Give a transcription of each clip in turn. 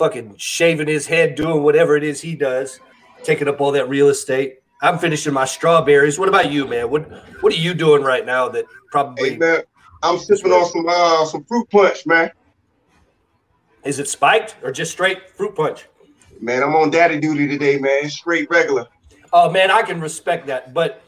fucking shaving his head, doing whatever it is he does, taking up all that real estate. I'm finishing my strawberries. What about you, man? What What are you doing right now that probably Hey man, I'm sipping on some uh some fruit punch, man. is it spiked or just straight fruit punch? Man, I'm on daddy duty today, man. Straight regular. Oh man, I can respect that, but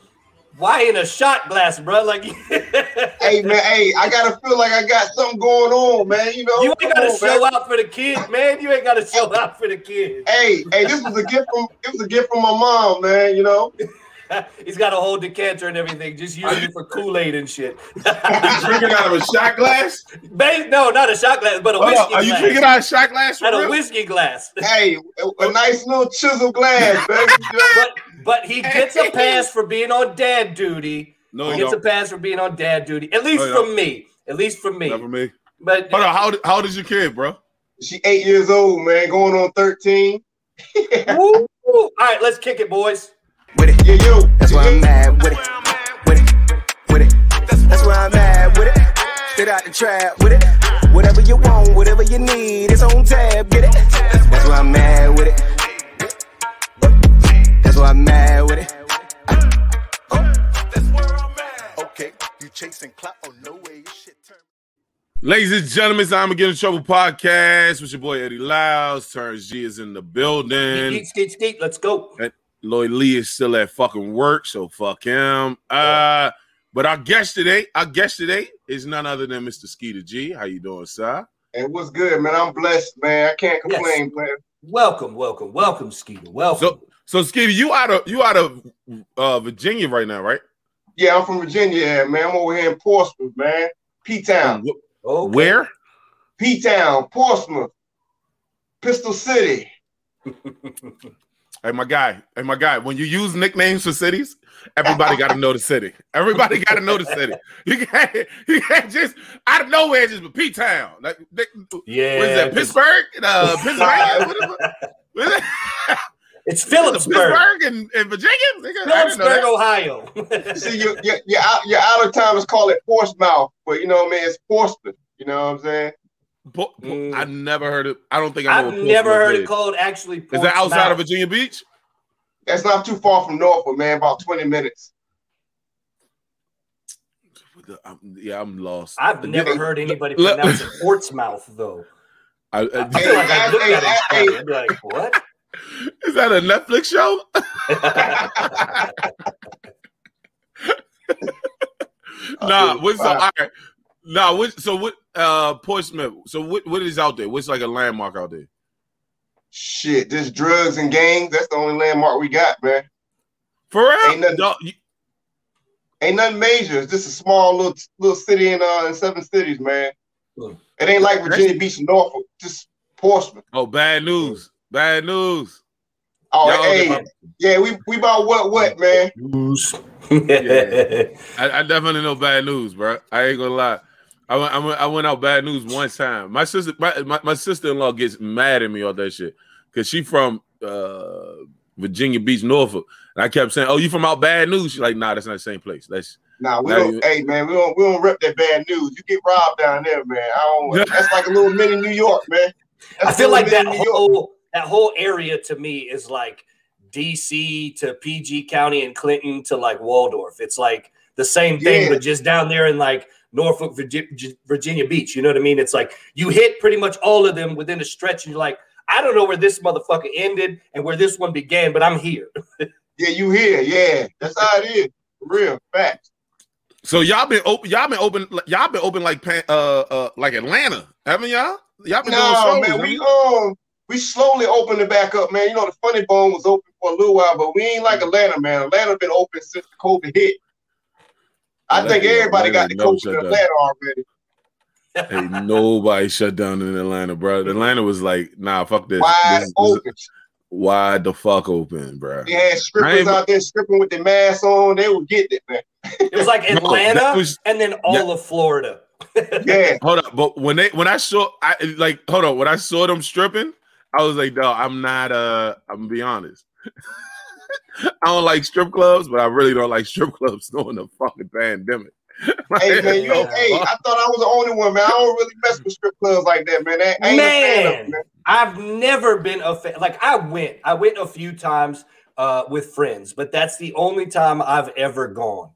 why in a shot glass, bro? Like Hey man, hey, I gotta feel like I got something going on, man. You know, you ain't gotta on, show man. out for the kids, man. You ain't gotta show out for the kids. Hey, hey, this was a gift from it was a gift from my mom, man. You know, He's got a whole decanter and everything, just using it for Kool Aid and shit. You drinking out of a shot glass? Ba- no, not a shot glass, but a whiskey on, are you glass. drinking out of shot glass? Not a whiskey glass. hey, a, a nice little chisel glass, man. but but he gets a pass for being on dad duty. No, he you gets a don't. pass for being on dad duty. At least No, from me. At least from me. Not for me. But Hold on, how, old- how old is your kid, bro? She eight years old, man, going on 13. Woo! All right, let's kick it, boys. with it. Yeah, yo. That's why I'm mad with it. With it. With it. That's why I'm mad with it. Straight out the trap with it. Whatever you want, whatever you need, it's on tab. Get it. That's why I'm mad with it. That's why I'm mad with it. Okay, you chasing clout? Oh no way, your shit turn. Ladies and gentlemen, it's I'm Get in Trouble podcast with your boy Eddie Lyles. Turns G is in the building. Skeet, skeet, skeet. Let's go. Lloyd Lee is still at fucking work, so fuck him. Uh, but our guest today, our guest today is none other than Mr. Skeeter G. How you doing, sir? And what's good, man? I'm blessed, man. I can't complain, man. Welcome, welcome, welcome, Skeeter. Welcome. So, so Skeeter, you out of you out of uh, Virginia right now, right? Yeah, I'm from Virginia, yeah, man. I'm over here in Portsmouth, man. P Town. Wh- Okay. Where? P Town, Portsmouth, Pistol City. Hey, my guy. Hey, my guy. When you use nicknames for cities, everybody got to know the city. Everybody got to know the city. You can't, you can't just out of nowhere just P Town. Like, Yeah. what is that? 'cause Pittsburgh, uh, Pennsylvania. What is it? What is it? It's Is it Phillipsburg. Pittsburgh and, and Virginia. Nigga, I didn't know Phillipsburg. Ohio. See, your your your out, your out of timers call it Portsmouth, but you know what I mean? It's Portsmouth. You know what I'm saying? Po- po- Mm. I never heard it. I don't think I know. I've never Portsmouth heard it called actually. Is that outside of Virginia Beach? That's not too far from Norfolk, man. About 20 minutes. I'm, yeah, I'm lost. I've never Yeah, heard anybody pronounce it Portsmouth though. I- I uh, feel like I looked at it. Hey, funny. I'd be like, what? Is that a Netflix show? nah, what's so, all right. Nah, what, so what? Uh, Portsmouth. So what? What is out there? What's like a landmark out there? Shit, just drugs and gangs. That's the only landmark we got, man. For real? Ain't nothing- No, you- Ain't nothing major. It's just a small little little city in uh in seven cities, man. Hmm. It ain't like Virginia Beach and Norfolk, just Portsmouth. oh, bad news. Bad news. Oh, Y'all hey, get yeah, we we about what what, man? news I, I definitely know bad news, bro. I ain't gonna lie. I went, I went, I went out bad news one time. My sister, my, my, my sister-in-law gets mad at me all that shit because she from uh, Virginia Beach, Norfolk, and I kept saying, "Oh, you from out bad news?" She's like, "Nah, that's not the same place." That's Nah, we Now don't. you- Hey, man, we don't we don't rep that bad news. You get robbed down there, man. I don't. That's like a little mini New York, man. I feel like that mini New York. whole that whole area to me is like DC to PG County and Clinton to like Waldorf. It's like the same thing, Yeah. but just down there in like Norfolk, Virgi- Virginia Beach. You know what I mean? It's like you hit pretty much all of them within a stretch, and you're like, I don't know where this motherfucker ended and where this one began, but I'm here. Yeah, you here? Yeah, that's how it is. For real, facts. so y'all been open. Y'all been open. Y'all been open like uh uh like Atlanta, haven't y'all? Y'all been No, doing shows. man, we you? um we slowly opened it back up, man. You know, the Funny Bone was open for a little while, but we ain't like Atlanta, man. Atlanta been open since the COVID hit. I Atlanta- think everybody got the Atlanta never COVID shut in. Atlanta already. Ain't nobody shut down in Atlanta, bro. Atlanta was like, nah, fuck this. Wide This is- this is open. wide the fuck open, bro. They had strippers out there stripping with their masks on. They were getting it, man. It was like Atlanta that was- and then all of Florida. Yeah. Hold up, but when they when I saw I like hold on when I saw them stripping, I was like, no, I'm not. Uh, I'm gonna be honest. I don't like strip clubs, but I really don't like strip clubs during the fucking pandemic. hey man, you, hey, I thought I was the only one, man. I don't really mess with strip clubs like that, man. I ain't man, a fan of man. I've never been a fan. Like I went, I went a few times uh, with friends, but that's the only time I've ever gone.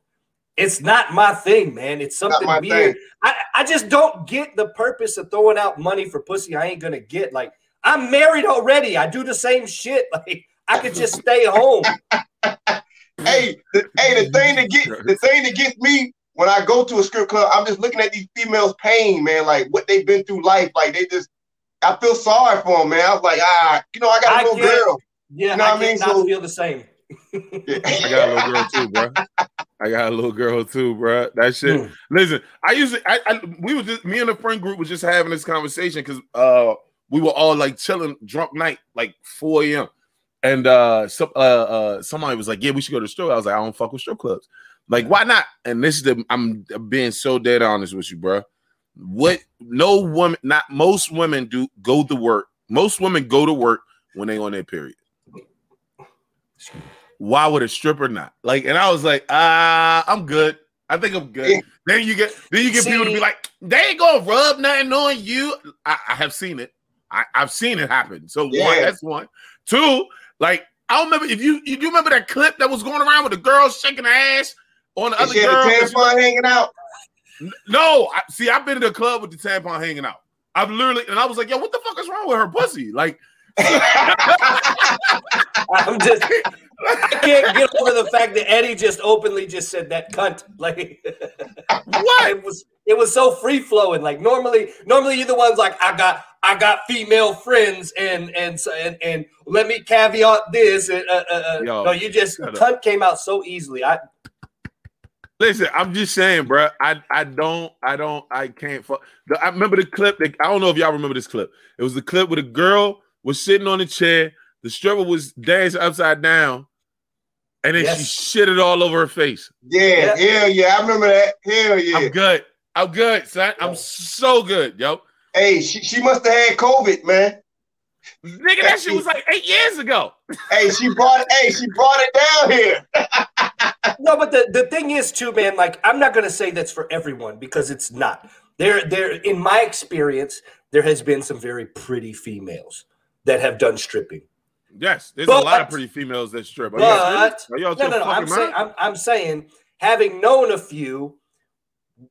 It's not my thing, man. It's something weird. I, I just don't get the purpose of throwing out money for pussy I ain't gonna get. Like I'm married already. I do the same shit. Like I could just stay home. hey, the, hey, the thing that get the thing that gets me when I go to a strip club, I'm just looking at these females' pain, man. Like what they've been through life. Like they just, I feel sorry for them, man. I was like, ah, you know, I got a little girl. Yeah, you know I, I mean? So, feel the same. I got a little girl too, bro. I got a little girl too, bro. That shit. Mm. Listen, I usually, I, I, we were just, me and a friend group was just having this conversation because uh, we were all like chilling, drunk night, like 4 a.m. And uh, some, uh, uh, somebody was like, "Yeah, we should go to the strip." I was like, "I don't fuck with strip clubs. Like, why not?" And this is the, I'm being so dead honest with you, bro. What? No woman, not most women do go to work. Most women go to work when they on their period why would a stripper not? Like, and I was like, ah, uh, I'm good. I think I'm good. then you get then you get See, people to be like, they ain't gonna rub nothing on you. I, I have seen it. I, have seen it happen. So yeah. one, that's one. Two, like I don't remember if you you do remember that clip that was going around with the girl shaking her ass on the other girl. The tampon hanging out. No, I, see, I've been to the club with the tampon hanging out. I've literally, and I was like, yo, what the fuck is wrong with her pussy? Like, I'm just I can't get over the fact that Eddie just openly just said that cunt. Like what? It was it was so free flowing. Like normally, normally you're the ones like I got I got female friends and and and and let me caveat this. Uh, uh, uh, Yo, no, you just cunt came out so easily. I Listen, I'm just saying, bro. I I don't I don't I can't. Fuck. I remember the clip. That, I don't know if y'all remember this clip. It was the clip where the girl was sitting on a chair the stripper was dancing upside down, and then yes. she shitted all over her face. Yeah, yeah, hell yeah. I remember that. Hell yeah. I'm good. I'm good, son. I'm so good, yo. Hey, she, she must have had COVID, man. Nigga, that shit was like eight years ago. hey, she brought it. Hey, she brought it down here. no, but the, the thing is, too, man. Like, I'm not gonna say that's for everyone because it's not. There, there. In my experience, there has been some very pretty females that have done stripping. Yes, there's but, a lot of pretty females that strip. Are but no, no, no. I'm saying, I'm, I'm, saying, having known a few,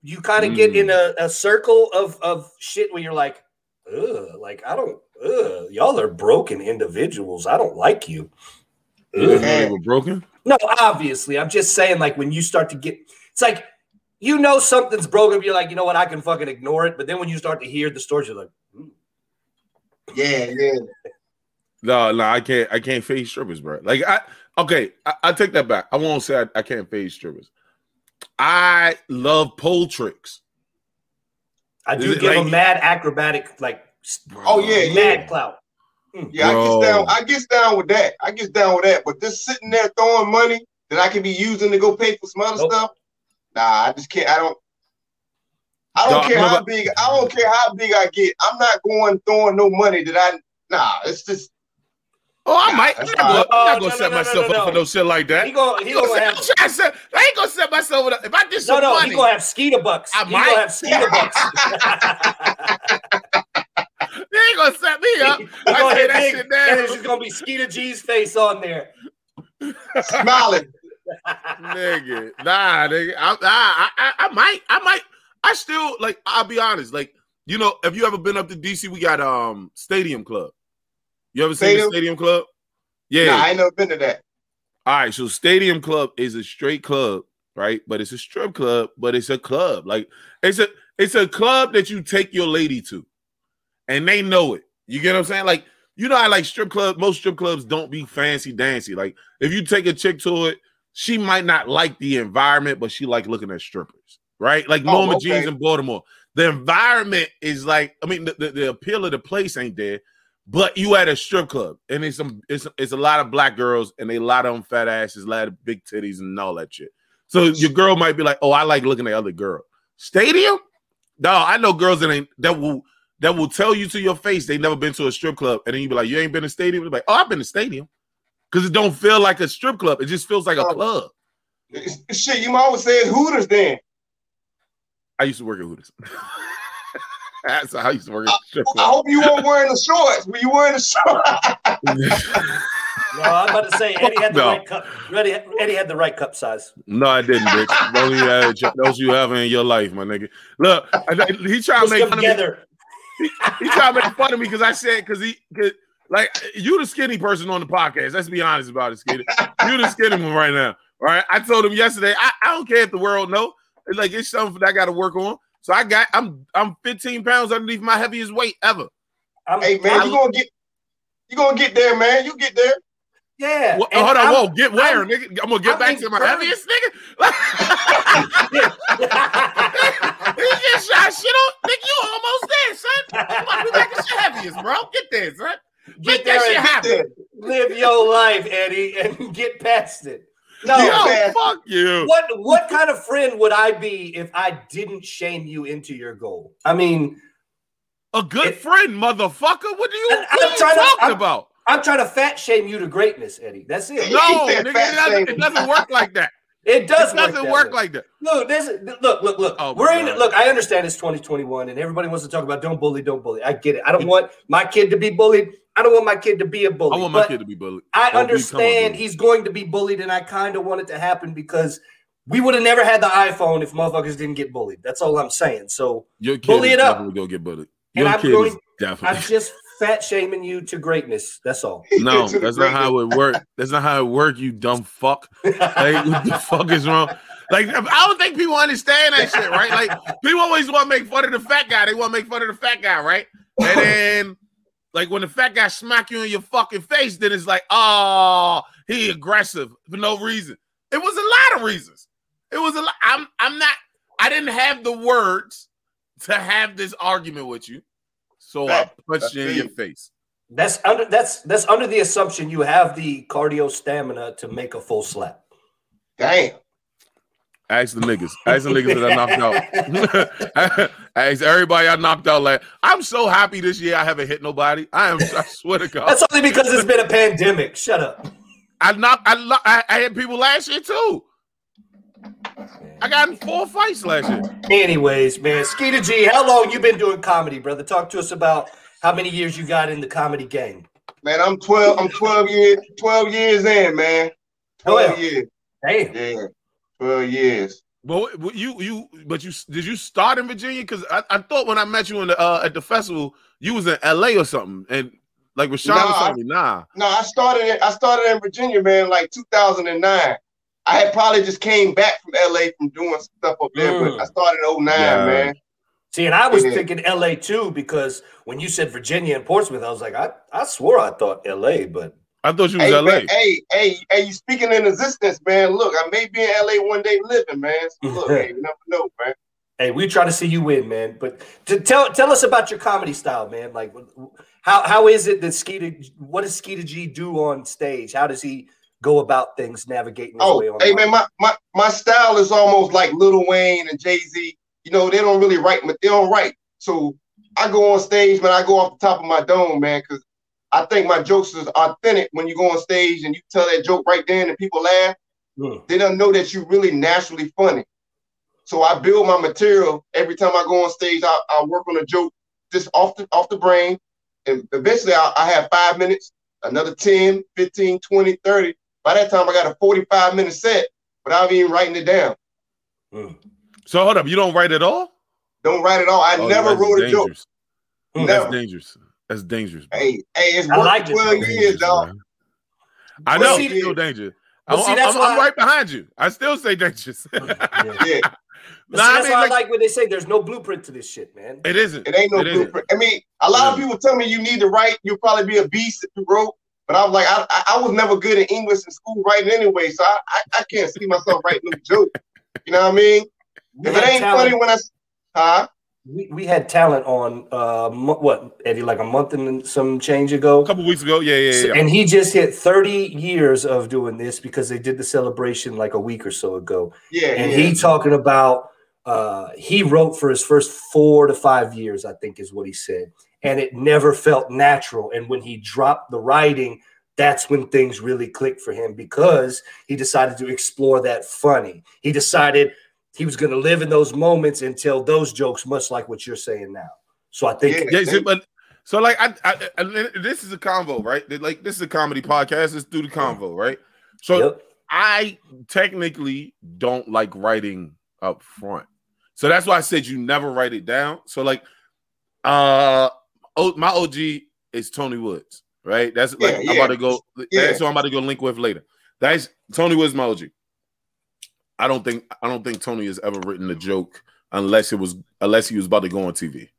you kind of mm. get in a, a, circle of of shit where you're like, ugh, like I don't, ugh, y'all are broken individuals. I don't like you. They were broken. No, obviously, I'm just saying, like when you start to get, it's like you know something's broken. You're like, you know what, I can fucking ignore it. But then when you start to hear the stories, you're like, mm. yeah, yeah. No, no, I can't. I can't face strippers, bro. Like I okay, I, I take that back. I won't say I, I can't face strippers. I love pole tricks. I do give like, a mad acrobatic, like oh yeah, mad yeah. clout. Hmm. Yeah, Bro. I get down. I get down with that. I get down with that. But just sitting there throwing money that I can be using to go pay for some other nope. stuff. Nah, I just can't. I don't. I don't care how big. I don't care how big I get. I'm not going throwing no money that I. Nah, it's just Oh, I might. I'm not gonna, I'm not gonna set myself up for no shit like that. He gonna, he gonna, have. I, set, I ain't gonna set myself up. If I did some no, no, money, he gonna have skeeter bucks. I he might gonna have skeeter bucks. they ain't gonna set me up. He, I gonna say that big, shit down. And it's just gonna be Skeeter G's face on there, smiling. nigga, nah, nigga. I, I, I, I might, I might. I still like. I'll be honest. Like, you know, have you ever been up to DC? We got um Stadium Club. You ever seen the Stadium Club? Yeah, nah, I ain't never been to that. All right, so Stadium Club is a straight club, right? But it's a strip club, but it's a club. Like it's a it's a club that you take your lady to, and they know it. You get what I'm saying? Like you know, I like strip club. Most strip clubs don't be fancy dancy. Like if you take a chick to it, she might not like the environment, but she like looking at strippers, right? Like oh, Norma okay. Jeans in Baltimore. The environment is like, I mean, the, the, the appeal of the place ain't there but you at a strip club, and it's some it's, it's a lot of black girls, and they a lot of them fat asses, a lot of big titties, and all that shit. So your girl might be like, "Oh, I like looking at other girl." Stadium? No, I know girls that ain't that will that will tell you to your face they never been to a strip club, and then you be like, "You ain't been to stadium?" They're like, "Oh, I've been to stadium," because it don't feel like a strip club. It just feels like a club. Shit, you might always say Hooters then. I used to work at Hooters. That's how I used to work. I, I hope you weren't wearing the shorts. Were you wearing the shorts? no, I'm about to say Eddie had the no. right cup. Eddie, Eddie had the right cup size. No, I didn't, bitch. those, you have, those you have in your life, my nigga. Look, he tried to make fun together. of me. He, he tried to make fun of me because I said because he cause, like you the skinny person on the podcast. Let's be honest about it, skinny. you the skinny one right now. Right? I told him yesterday. I, I don't care if the world know. It's like it's something that I got to work on. So I got I'm I'm 15 pounds underneath my heaviest weight ever. I'm, hey man, you gonna get you gonna get there, man. You get there. Yeah. Well, hold on, I'm, whoa, get where, I'm, nigga? I'm gonna get I'm back to my heaviest nigga. he just shot shit on nigga. You almost there, son. You might be back to your heaviest, bro. Get there, son. Get, get that shit happen. Live your life, Eddie, and get past it. No, Yo, man. fuck you. What what kind of friend would I be if I didn't shame you into your goal? I mean, a good it, friend, motherfucker. What are you, what are you talking to, about? I'm trying to fat shame you to greatness, Eddie. That's it. No, nigga, it, doesn't, it doesn't work like that. It does. It doesn't work, work like that. Look, this. Look, look, look. Oh We're in. It. Look, I understand it's 2021, and everybody wants to talk about don't bully, don't bully. I get it. I don't want my kid to be bullied. I don't want my kid to be a bully. I want my kid to be bullied. I don't understand he's going to be bullied, and I kind of want it to happen because we would have never had the iPhone if motherfuckers didn't get bullied. That's all I'm saying. So Your kid bully it up. Go get bullied. Your and I'm going. Definitely. I'm just fat shaming you to greatness. That's all. No, that's not how it works. That's not how it works, you dumb fuck. Like, what the fuck is wrong? Like, I don't think people understand that shit, right? Like, people always want to make fun of the fat guy. They want to make fun of the fat guy, right? And then, like, when the fat guy smack you in your fucking face, then it's like, oh, he aggressive for no reason. It was a lot of reasons. It was a lot. I'm, I'm not. I didn't have the words to have this argument with you. So I punched you in your face. That's under that's that's under the assumption you have the cardio stamina to make a full slap. Damn. Ask the niggas. Ask the niggas that I knocked out. Ask everybody I knocked out. Like I'm so happy this year I haven't hit nobody. I am. I swear to God. That's only because it's been a pandemic. Shut up. I knocked. I, I, I had people last year too. I got in four fights last year. Anyways, man, Skeeter G, how long you been doing comedy, brother? Talk to us about how many years you got in the comedy game. Man, I'm 12, I'm 12 years, 12 years in, man. 12 oh, years. Damn. Yeah. 12 years. Well, you you but you did you start in Virginia? Because I, I thought when I met you in the uh, at the festival, you was in LA or something, and like Rashawn nah, was telling me, nah. No, I started I started in Virginia, man, like 2009. I had probably just came back from LA from doing stuff up there, mm. but I started in 09, yeah. man. See, and I was yeah. thinking LA too, because when you said Virginia and Portsmouth, I was like, I, I swore I thought LA, but I thought you was hey, LA. Man, hey, hey, hey, you speaking in existence, man. Look, I may be in LA one day living, man. So look, hey, you never know, man. Hey, we try to see you win, man. But to tell tell us about your comedy style, man. Like, how how is it that Skeeter? What does Skeeter G do on stage? How does he go about things navigating oh, hey man, my, my my style is almost like Lil Wayne and Jay Z. You know, they don't really write, but they don't write. So I go on stage, man. I go off the top of my dome, man, because I think my jokes is authentic. When you go on stage and you tell that joke right then and people laugh, mm. they don't know that you're really naturally funny. So I build my material every time I go on stage. I, I work on a joke just off the off the brain, and eventually I, I have five minutes, another 10, 15, 20, 30 by that time, I got a 45 minute set without even writing it down. Mm. So hold up, you don't write at all? Don't write at all. I oh, never wrote dangerous. a joke. Mm, that's dangerous. That's dangerous. Bro. Hey, hey, it's worked like 12 years, dog. I know it's still dangerous. I'm, see, I'm, I'm right behind you. I still say dangerous. yeah. yeah. Nah, see, that's I mean, why like, I like when they say there's no blueprint to this shit, man. It isn't. It ain't no it blueprint. Isn't. I mean, a lot of people tell me you need to write. You'll probably be a beast if you wrote. But I was like, I, I was never good in English in school writing anyway, so I, I, I can't see myself writing a joke. You know what I mean? If it ain't talent. funny when I, huh? We, we had talent on uh what Eddie like a month and some change ago, a couple weeks ago, yeah, yeah, yeah. And he just hit thirty years of doing this because they did the celebration like a week or so ago. Yeah, and yeah. he talking about uh he wrote for his first four to five years, I think is what he said and it never felt natural. And when he dropped the writing, that's when things really clicked for him because he decided to explore that funny. He decided he was going to live in those moments and tell those jokes, much like what you're saying now. So I think, yeah, yeah but so like I, I, I, this is a convo, right? Like this is a comedy podcast. Let's do the convo, right? So yep. I technically don't like writing up front. So that's why I said you never write it down. So like uh oh my OG is Tony Woods, right? That's like yeah, yeah. I'm about to go yeah. that's what I'm about to go link with later. That's Tony Woods my OG. I don't think I don't think Tony has ever written a joke unless it was unless he was about to go on TV.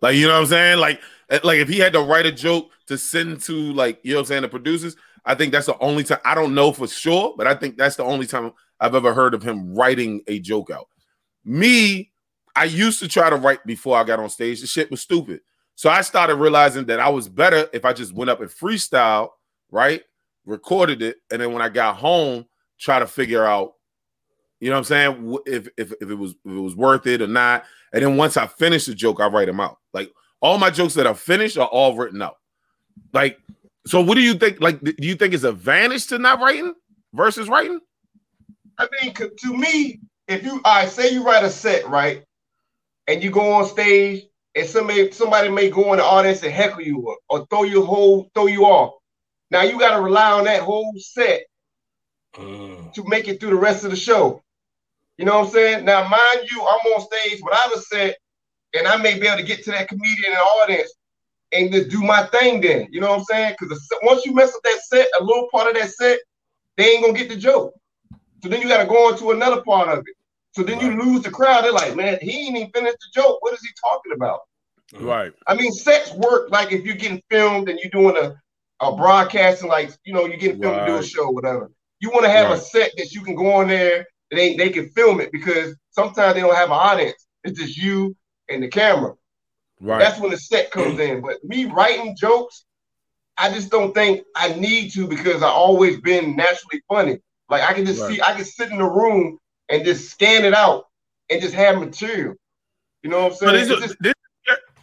Like you know what I'm saying? Like eh, like if he had to write a joke to send to like you know what I'm saying the producers, I think that's the only time I don't know for sure, but I think that's the only time I've ever heard of him writing a joke out. Me, I used to try to write before I got on stage. The shit was stupid. So I started realizing that I was better if I just went up and freestyle, right? Recorded it, and then when I got home, try to figure out, you know what I'm saying, if if, if it was if it was worth it or not. And then once I finish the joke, I write them out. Like all my jokes that are finished are all written out. Like, so what do you think? Like, do you think it's a advantage to not writing versus writing? I mean, to me, if you I say you write a set, right, and you go on stage and somebody somebody may go in the audience and heckle you or, or throw you whole throw you off. Now you got to rely on that whole set mm. to make it through the rest of the show. You know what I'm saying? Now, mind you, I'm on stage but I was set, and I may be able to get to that comedian and audience and just do my thing then. You know what I'm saying? Because once you mess up that set, a little part of that set, they ain't gonna get the joke. So then you got to go into another part of it. So then right. you lose the crowd. They're like, man, he ain't even finished the joke. What is he talking about? Uh-huh. Right. I mean, sets work like if you're getting filmed and you're doing a, a broadcasting, like, you know, you're getting filmed right. to do a show, whatever. You want to have right. a set that you can go on there they, they can film it because sometimes they don't have an audience. It's just you and the camera. Right. That's when the set comes in. But me writing jokes, I just don't think I need to because I always been naturally funny. Like I can just right. see, I can sit in the room and just scan it out and just have material. You know what I'm saying? This, just, this,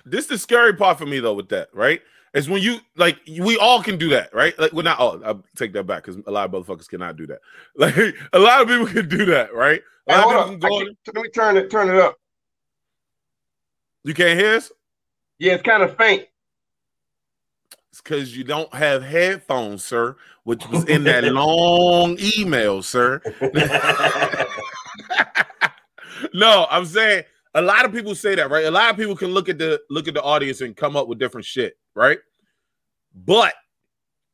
this is the scary part for me though with that, right? Is when you like we all can do that, right? Like we're not all I'll take that back because a lot of motherfuckers cannot do that. Like a lot of people can do that, right? Hey, hold on. let me turn it turn it up. You can't hear us? Yeah, it's kind of faint. It's because you don't have headphones, sir, which was in that long email, sir. no, I'm saying a lot of people say that, right? A lot of people can look at the look at the audience and come up with different shit, right? But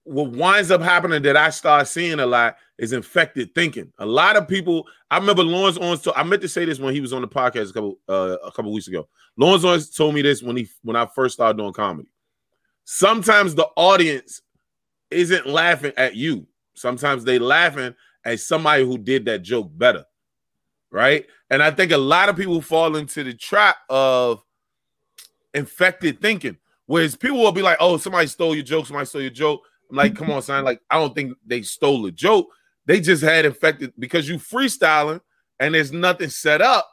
what winds up happening that I start seeing a lot is infected thinking. A lot of people, I remember Lawrence Owens. Told, I meant to say this when he was on the podcast a couple uh, a couple weeks ago. Lawrence Owens told me this when he when I first started doing comedy sometimes the audience isn't laughing at you. Sometimes they laughing at somebody who did that joke better. Right. And I think a lot of people fall into the trap of infected thinking, whereas people will be like, oh, somebody stole your joke, somebody stole your joke. I'm like, come on, son. Like, I don't think they stole a joke. They just had infected because you freestyling and there's nothing set up.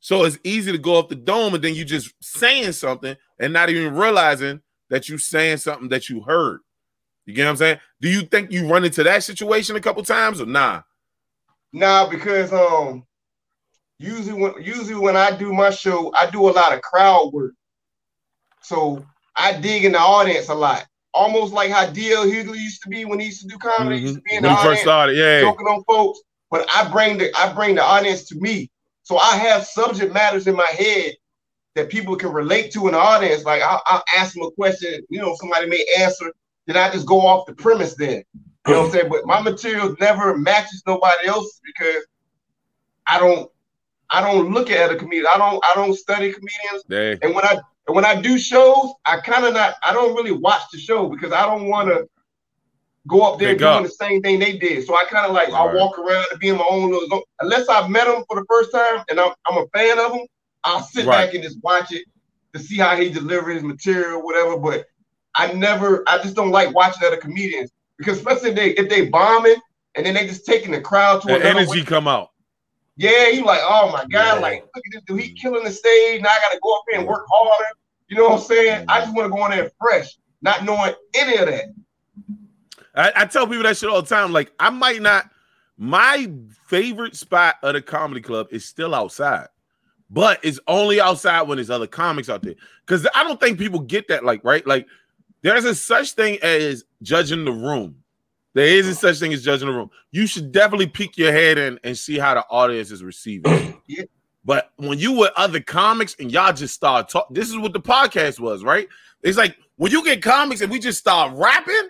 So it's easy to go off the dome and then you just saying something and not even realizing that you saying something that you heard. You get what I'm saying? Do you think you run into that situation a couple times or nah? Nah, because um usually when usually when I do my show, I do a lot of crowd work. So I dig in the audience a lot. Almost like how DL Hughley used to be when he used to do comedy. Mm-hmm. He used to be in when the audience, first started, yeah, joking on folks. But I bring the I bring the audience to me. So I have subject matters in my head that people can relate to in the audience. Like I'll, I'll, ask them a question, you know, somebody may answer, then I just go off the premise then. You know what I'm saying? But my material never matches nobody else because I don't I don't look at a comedian. I don't I don't study comedians. Dang. And when I and when I do shows, I kind of not I don't really watch the show because I don't want to go up there Pick doing up. the same thing they did. So I kind of like right. I walk around and be in my own little zone. unless I've met them for the first time and I'm, I'm a fan of them. I'll sit right. back and just watch it to see how he delivers his material, whatever. But I never, I just don't like watching other comedians because especially if they if they bombing and then they just taking the crowd to the energy way. come out. Yeah, you like, oh my god, yeah. like look at this dude, he killing the stage. Now I got to go up here and work harder. You know what I'm saying? I just want to go in there fresh, not knowing any of that. I, I tell people that shit all the time. Like I might not My favorite spot of the comedy club is still outside, but it's only outside when there's other comics out there. Because I don't think people get that, like, right? Like, there's a such thing as judging the room. There isn't such thing as judging the room. You should definitely peek your head in and see how the audience is receiving. yeah. But when you with other comics and y'all just start talking, this is what the podcast was, right? It's like when you get comics and we just start rapping,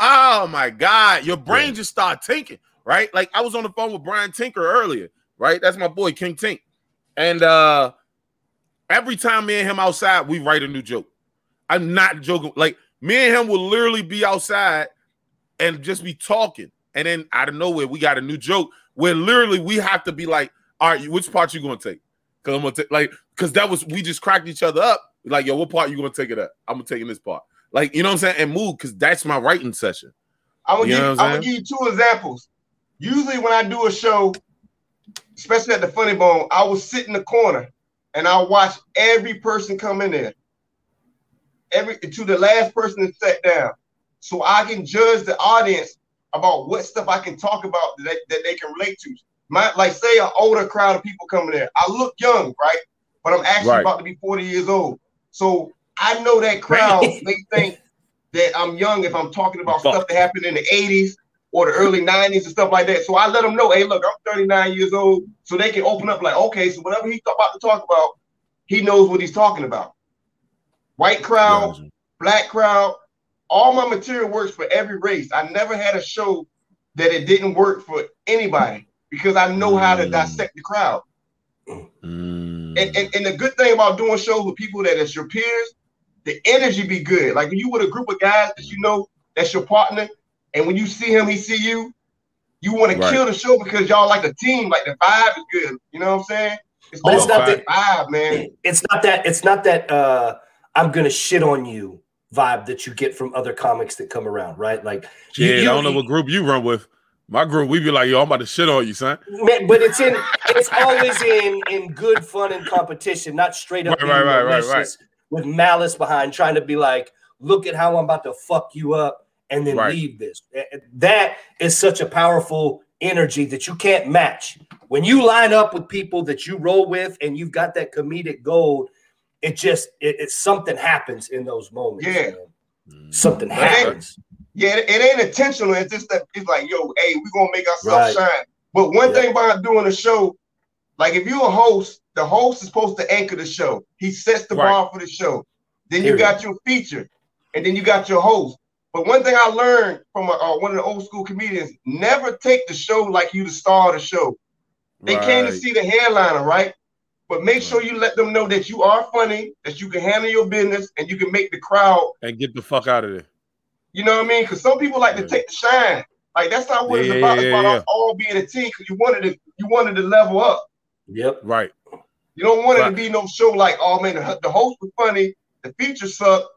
oh my god, your brain yeah. just start thinking, right? Like I was on the phone with Brian Tinker earlier, right? That's my boy King Tink, and uh every time me and him outside, we write a new joke. I'm not joking. Like me and him will literally be outside and just be talking, and then out of nowhere, we got a new joke where literally we have to be like all right, which part you gonna take? Cause I'm gonna take like because that was we just cracked each other up. Like, yo, what part you gonna take it at? I'm gonna take in this part. Like, you know what I'm saying? And move because that's my writing session. I'm gonna, you give, I'm, I'm gonna give you two examples. Usually when I do a show, especially at the funny bone, I will sit in the corner and I'll watch every person come in there. Every to the last person that sat down. So I can judge the audience about what stuff I can talk about that, that they can relate to my like say an older crowd of people coming there. I look young, right? But I'm actually right. about to be 40 years old. So I know that crowd, they think that I'm young if I'm talking about Fuck. stuff that happened in the 80s or the early 90s and stuff like that. So I let them know, hey, look, I'm 39 years old. So they can open up like, okay, so whatever he's about to talk about, he knows what he's talking about. White crowd, black crowd, all my material works for every race. I never had a show that it didn't work for anybody because I know how to mm. dissect the crowd. Mm. And, and, and the good thing about doing shows with people that is your peers, the energy be good. Like when you with a group of guys that you know that's your partner, and when you see him, he see you, you want right. to kill the show because y'all like a team, like the vibe is good. You know what I'm saying? It's, but it's not that vibe, man. It's not that. It's not that. uh I'm gonna shit on you vibe that you get from other comics that come around, right? Like, yeah, you, you, I don't know what group you run with. My group, we be like, yo, I'm about to shit on you, son. But it's in it's always in in good fun and competition, not straight up right, right, right, right, with malice behind trying to be like, look at how I'm about to fuck you up and then right. leave this. That is such a powerful energy that you can't match. When you line up with people that you roll with and you've got that comedic gold, it just it, it something happens in those moments. Yeah. Man. Something happens. Yeah, it, it, ain't intentional. It's just that it's like, yo, hey, we gonna make ourselves right. shine. But one thing about doing a show, like if you're a host, the host is supposed to anchor the show. He sets the right. bar for the show. Then you got your feature, and then you got your host. But one thing I learned from a, uh, one of the old school comedians: never take the show like you the star of the show. They right. came to see the headliner, right? But make sure you let them know that you are funny, that you can handle your business, and you can make the crowd and get the fuck out of there. You know what I mean? Because some people like to take the shine. Like that's not what yeah, it's about. Yeah, it's about yeah. all being a team because you wanted to you wanted to level up. Yep. Right. You don't want right. it to be no show like, oh man, the, the host was funny, the feature sucked,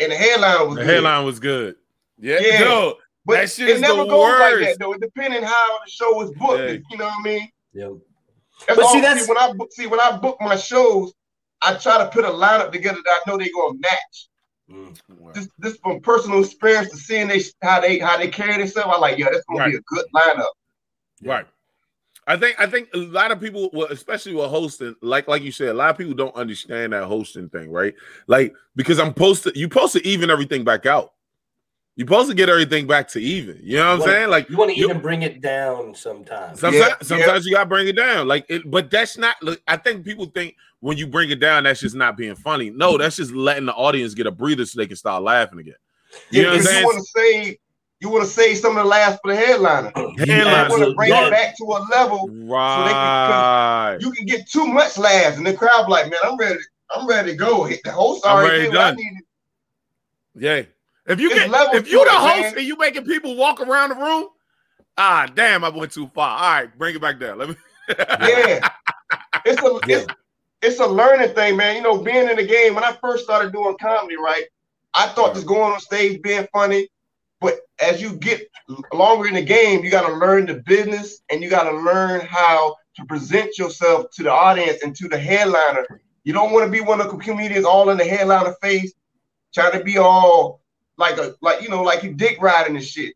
and the headline was the good. headline was good. Yeah. yeah. No, but that shit it never goes worst. like that though. It depending how the show was booked. Yeah. You know what I mean? Yeah. That's but see, that's... see when I book see when I book my shows, I try to put a lineup together that I know they're gonna match. Mm, this, this from personal experience to seeing they how they how they carry themselves. I'm like, yeah, that's gonna right. be a good lineup. Right. I think I think a lot of people, well, especially with hosting, like like you said, a lot of people don't understand that hosting thing, right? Like because I'm posted, you supposed to even everything back out. You're supposed to get everything back to even. You know what I'm saying? Like you want to even bring it down sometimes. Sometimes, yeah, sometimes yeah. you gotta bring it down. Like, it, but that's not. Look, I think people think when you bring it down, that's just not being funny. No, that's just letting the audience get a breather so they can start laughing again. You You want to say you want to say some of the laughs for the headliner. Headliner. You want to bring it back to a level right. So can, you can get too much laughs, and the crowd like, man, I'm ready. I'm ready to go. Hit the host already done. Yeah. If you get if you the host man. and you making people walk around the room, ah, damn, I went too far. All right, bring it back down. Let me. yeah, it's a yeah. it's, it's a learning thing, man. You know, being in the game. When I first started doing comedy, right, I thought just going on stage being funny, but as you get longer in the game, you got to learn the business and you got to learn how to present yourself to the audience and to the headliner. You don't want to be one of the comedians all in the headliner face, trying to be all like a like you know like you dick riding and shit.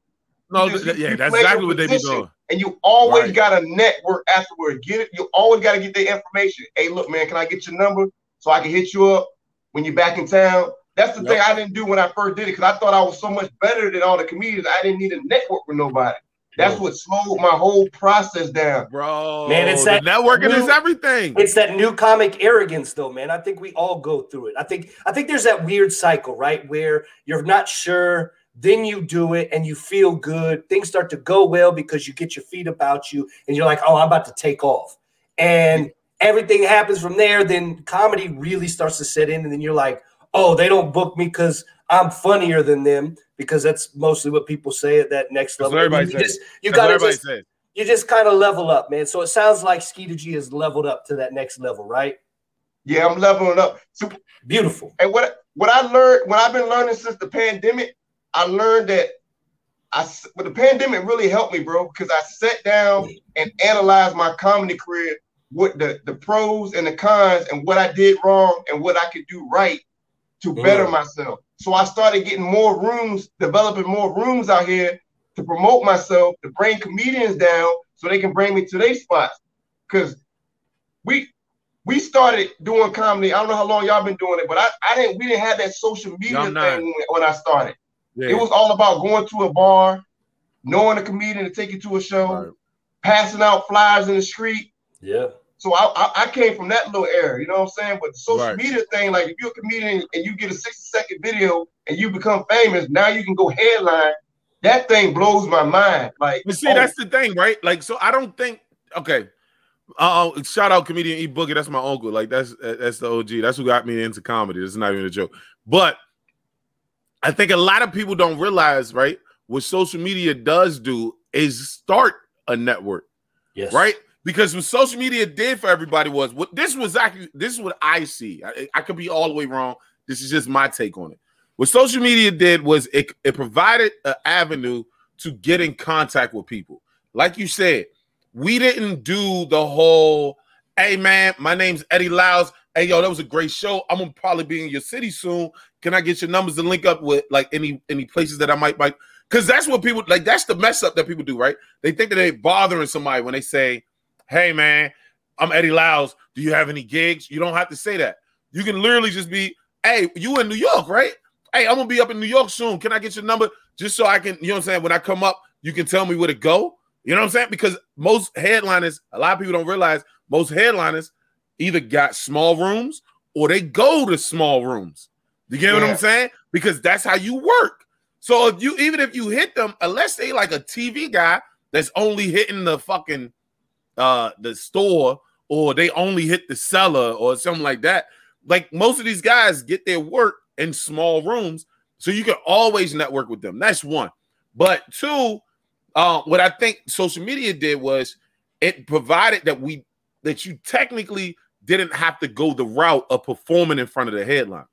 No, just, yeah, that's exactly what they be doing. And you always right. got a network afterward. Get it. You always got to get the information. Hey, look, man, can I get your number so I can hit you up when you're back in town? That's the yep. thing I didn't do when I first did it because I thought I was so much better than all the comedians. I didn't need a network with nobody. That's what slowed my whole process down, bro. Man, it's that networking new, is everything. It's that new comic arrogance, though, man. I think we all go through it. I think I think there's that weird cycle, right, where you're not sure, then you do it, and you feel good. Things start to go well because you get your feet about you, and you're like, oh, I'm about to take off, and everything happens from there. Then comedy really starts to set in, and then you're like, oh, they don't book me because I'm funnier than them because that's mostly what people say at that next level. Everybody you, just you gotta just you just kind of level up, man. So it sounds like Skeeter G has leveled up to that next level, right? Yeah, I'm leveling up. So, Beautiful. And what what I learned, what I've been learning since the pandemic, I learned that I but the pandemic really helped me, bro, because I sat down and analyzed my comedy career, what the the pros and the cons, and what I did wrong and what I could do right to better mm. myself. So I started getting more rooms, developing more rooms out here to promote myself, to bring comedians down so they can bring me to their spots. Cause we we started doing comedy. I don't know how long y'all been doing it, but I, I didn't we didn't have that social media thing when, when, I started. Yeah. It was all about going to a bar, knowing a comedian to take you to a show, right. passing out flyers in the street. Yeah. So I, I, I, came from that little era, you know what I'm saying? But the social right. media thing, like if you're a comedian and you get a 60 second video and you become famous, now you can go headline. That thing blows my mind. Like, but see, oh. that's the thing, right? Like, so I don't think. Okay, uh, shout out comedian E Boogie. That's my uncle. Like, that's that's the OG. That's who got me into comedy. This is not even a joke. But I think a lot of people don't realize, right? What social media does do is start a network. Yes. Right because what social media did for everybody was what this was actually this is what I see. I, I, could be all the way wrong. This is just my take on it. What social media did was it, it provided an avenue to get in contact with people. Like you said, we didn't do the whole, hey man, my name's Eddie Lyles. Hey yo, that was a great show. I'm gonna probably be in your city soon. Can I get your numbers and link up with like any any places that I might like? Because that's what people like. That's the mess up that people do, right? They think that they're bothering somebody when they say, hey man, I'm Eddie Lyles. Do you have any gigs? You don't have to say that. You can literally just be, hey, you in New York, right? Hey, I'm gonna be up in New York soon. Can I get your number? Just so I can, you know what I'm saying? When I come up, you can tell me where to go. You know what I'm saying? Because most headliners, a lot of people don't realize most headliners either got small rooms or they go to small rooms. You get yeah. what I'm saying? Because that's how you work. So if you even if you hit them, unless they like a TV guy that's only hitting the fucking uh the store or they only hit the Cellar or something like that. Like most of these guys get their work in small rooms, so you can always network with them. That's one. But two, uh, what I think social media did was it provided that we that you technically didn't have to go the route of performing in front of the headline,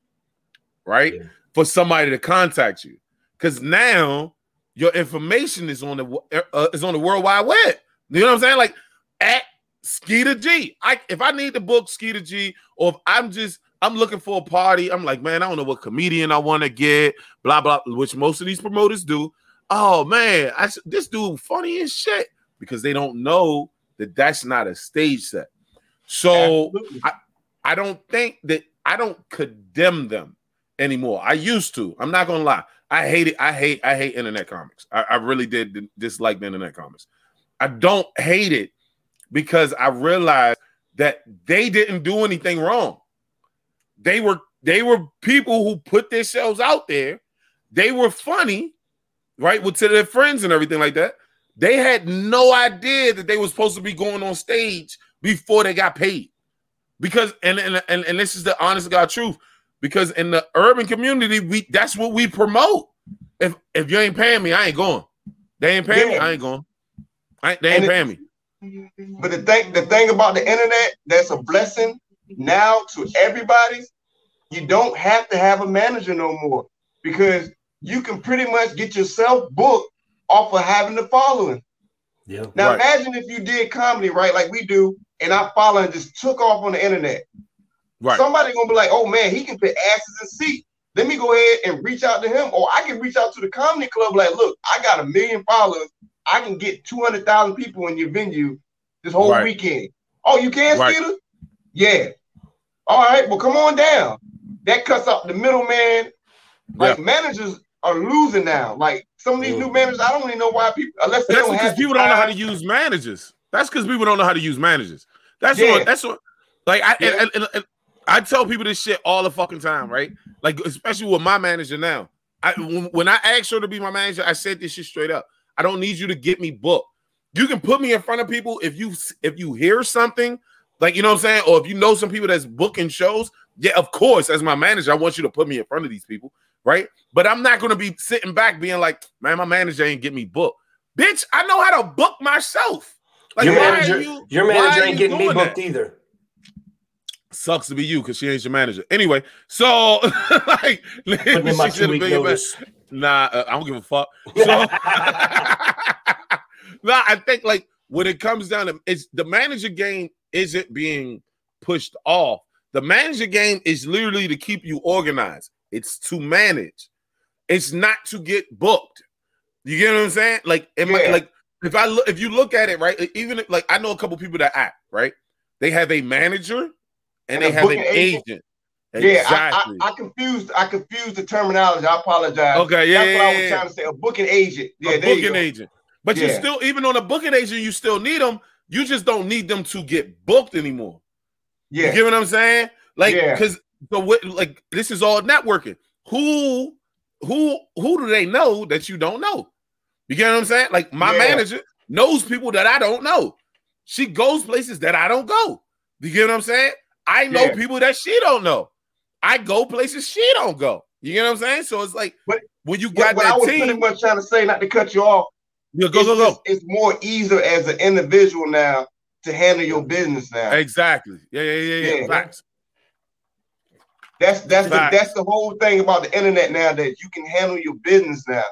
right? Yeah. For somebody to contact you, because now your information is on the uh, is on the World Wide Web. You know what I'm saying? Like at Skeeter G. I if I need to book Skeeter G, or if I'm just I'm looking for a party, I'm like, man, I don't know what comedian I want to get, blah blah, which most of these promoters do. Oh man, I, this dude funny as shit because they don't know that that's not a stage set. So I, I don't think that I don't condemn them anymore. I used to. I'm not gonna lie. I hate it. I hate I hate internet comics. I, I really did dislike the internet comics. I don't hate it because I realized that they didn't do anything wrong. They were they were people who put themselves out there. They were funny, right? With to their friends and everything like that. They had no idea that they were supposed to be going on stage before they got paid. Because and and and, and this is the honest God truth. Because in the urban community, we that's what we promote. If if you ain't paying me, I ain't going. They ain't paying yeah. me, I ain't going. I, they ain't and paying me. But the thing, the thing about the internet that's a blessing now to everybody, you don't have to have a manager no more because you can pretty much get yourself booked off of having the following. Yeah. Now right. imagine if you did comedy right like we do, and I follow and just took off on the internet. Right. Somebody gonna be like, "Oh man, he can put asses in seats." let me go ahead and reach out to him, or I can reach out to the comedy club. Like, look, I got a million followers. I can get two hundred thousand people in your venue this whole right. weekend. Oh, you can, right. Skeeter? Yeah. All right. Well, come on down. That cuts out the middleman. Like yeah. managers are losing now. Like some of these mm. new managers, I don't even know why people unless they that's don't have people don't know how to use managers. That's because people don't know how to use managers. That's yeah. what. That's what. Like I, yeah. and, and, and, I tell people this shit all the fucking time, right? Like especially with my manager now. I when, when I asked her to be my manager, I said this shit straight up. I don't need you to get me booked. You can put me in front of people if you if you hear something, like you know what I'm saying, or if you know some people that's booking shows. Yeah, of course, as my manager, I want you to put me in front of these people, right? But I'm not gonna be sitting back being like, man, my manager ain't get me booked. Bitch, I know how to book myself. Like, your manager, you, your manager ain't getting me booked that? either. Sucks to be you because she ain't your manager. Anyway, so like, Putting in my two week. Nah, uh, I don't give a fuck. So, nah, I think like when it comes down to it's the manager game isn't being pushed off. The manager game is literally to keep you organized. It's to manage. It's not to get booked. You get what I'm saying? Like, yeah. I, like if I look, if you look at it right, even if, like I know a couple people that act right. They have a manager and, and they have an agent. agent. Yeah, exactly. I, I, I, confused. I confused the terminology. I apologize. Okay, yeah, that's yeah, what I was trying to say. A booking agent. Yeah, a booking agent. But yeah. you still, even on a booking agent, you still need them. You just don't need them to get booked anymore. Yeah, you get what I'm saying? Like, because the like this is all networking. Who, who, who do they know that you don't know? You get what I'm saying? Like my yeah. manager knows people that I don't know. She goes places that I don't go. You get what I'm saying? I know yeah. people that she don't know. I go places she don't go. You get what I'm saying? So it's like but, when you got what, that I was team, pretty much trying to say, not to cut you off. Yeah, go, go, go. It's more easier as an individual now to handle your business now. Exactly. Yeah, yeah, yeah, yeah. yeah. Facts. That's that's Facts. the that's the whole thing about the internet now that you can handle your business now.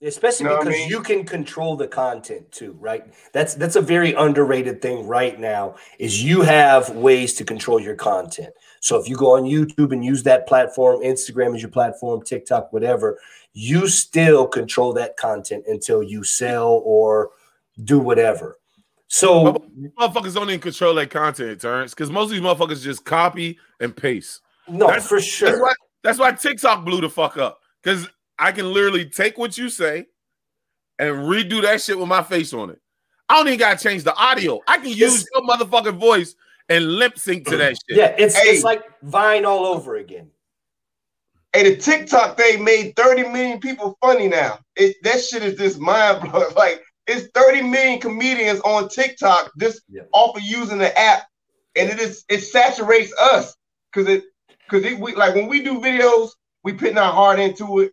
Especially you know because I mean? you can control the content too, right? That's that's a very underrated thing right now. Is you have ways to control your content. So if you go on YouTube and use that platform, Instagram is your platform, TikTok, whatever, you still control that content until you sell or do whatever. So motherfuckers don't even control that content, turns because most of these motherfuckers just copy and paste. No, that's, for sure. That's why, that's why TikTok blew the fuck up because I can literally take what you say and redo that shit with my face on it. I don't even gotta change the audio. I can use your motherfucking voice and lip sync to that shit. Yeah, it's hey. it's like Vine all over again. Hey, the TikTok thing made 30 million people funny now. It, that shit is just mind blowing. Like it's 30 million comedians on TikTok just yeah. off of using the app, and it is it saturates us because it because it we like when we do videos, we putting our heart into it.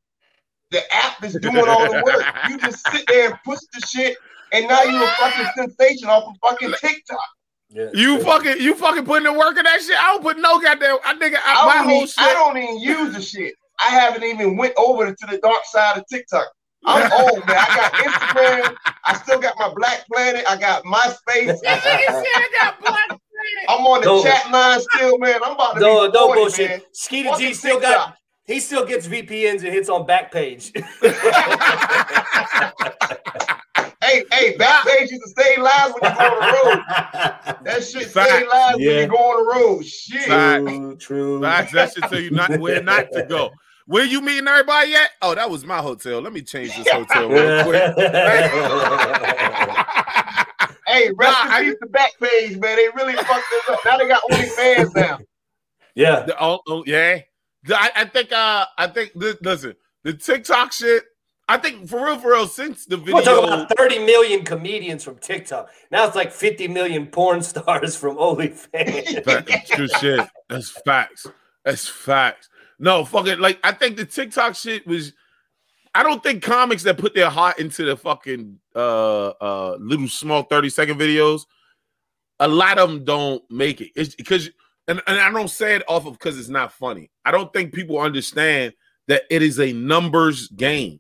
The app is doing all the work. you just sit there and push the shit, and now you're a fucking sensation off of fucking TikTok. Yeah, you fucking you fucking putting the work in that shit. I don't put no goddamn. I think I, I my whole even, shit. I don't even use the shit. I haven't even went over to the dark side of TikTok. I'm old, man. I got Instagram. I still got my Black Planet. I got MySpace. I got Black I'm on the no. chat line still, man. I'm about to no, be 40, no bullshit. Man. Skeeter G still TikTok. got. He still gets VPNs and hits on Backpage. hey, hey, Backpage used to stay live when you go on the road. That shit Fact. stay live yeah. when you go on the road. Shit. True, true. Facts. That should tell you not where not to go. Where you meeting everybody at? Oh, that was my hotel. Let me change this hotel real quick. hey, rest nah, in peace to Backpage, man. They really fucked this up. Now they got OnlyFans now. Yeah. The, oh, oh, yeah. I, I, think. Uh, I think. Listen, the TikTok shit. I think for real, for real, since the video, we're talking about 30 million comedians from TikTok. Now it's like 50 million porn stars from OnlyFans. True shit. That's facts. That's facts. No, fucking like I think the TikTok shit was. I don't think comics that put their heart into the fucking uh uh little small 30 second videos, a lot of them don't make it. It's because and, and I don't say it off of because it's not funny. I don't think people understand that it is a numbers game.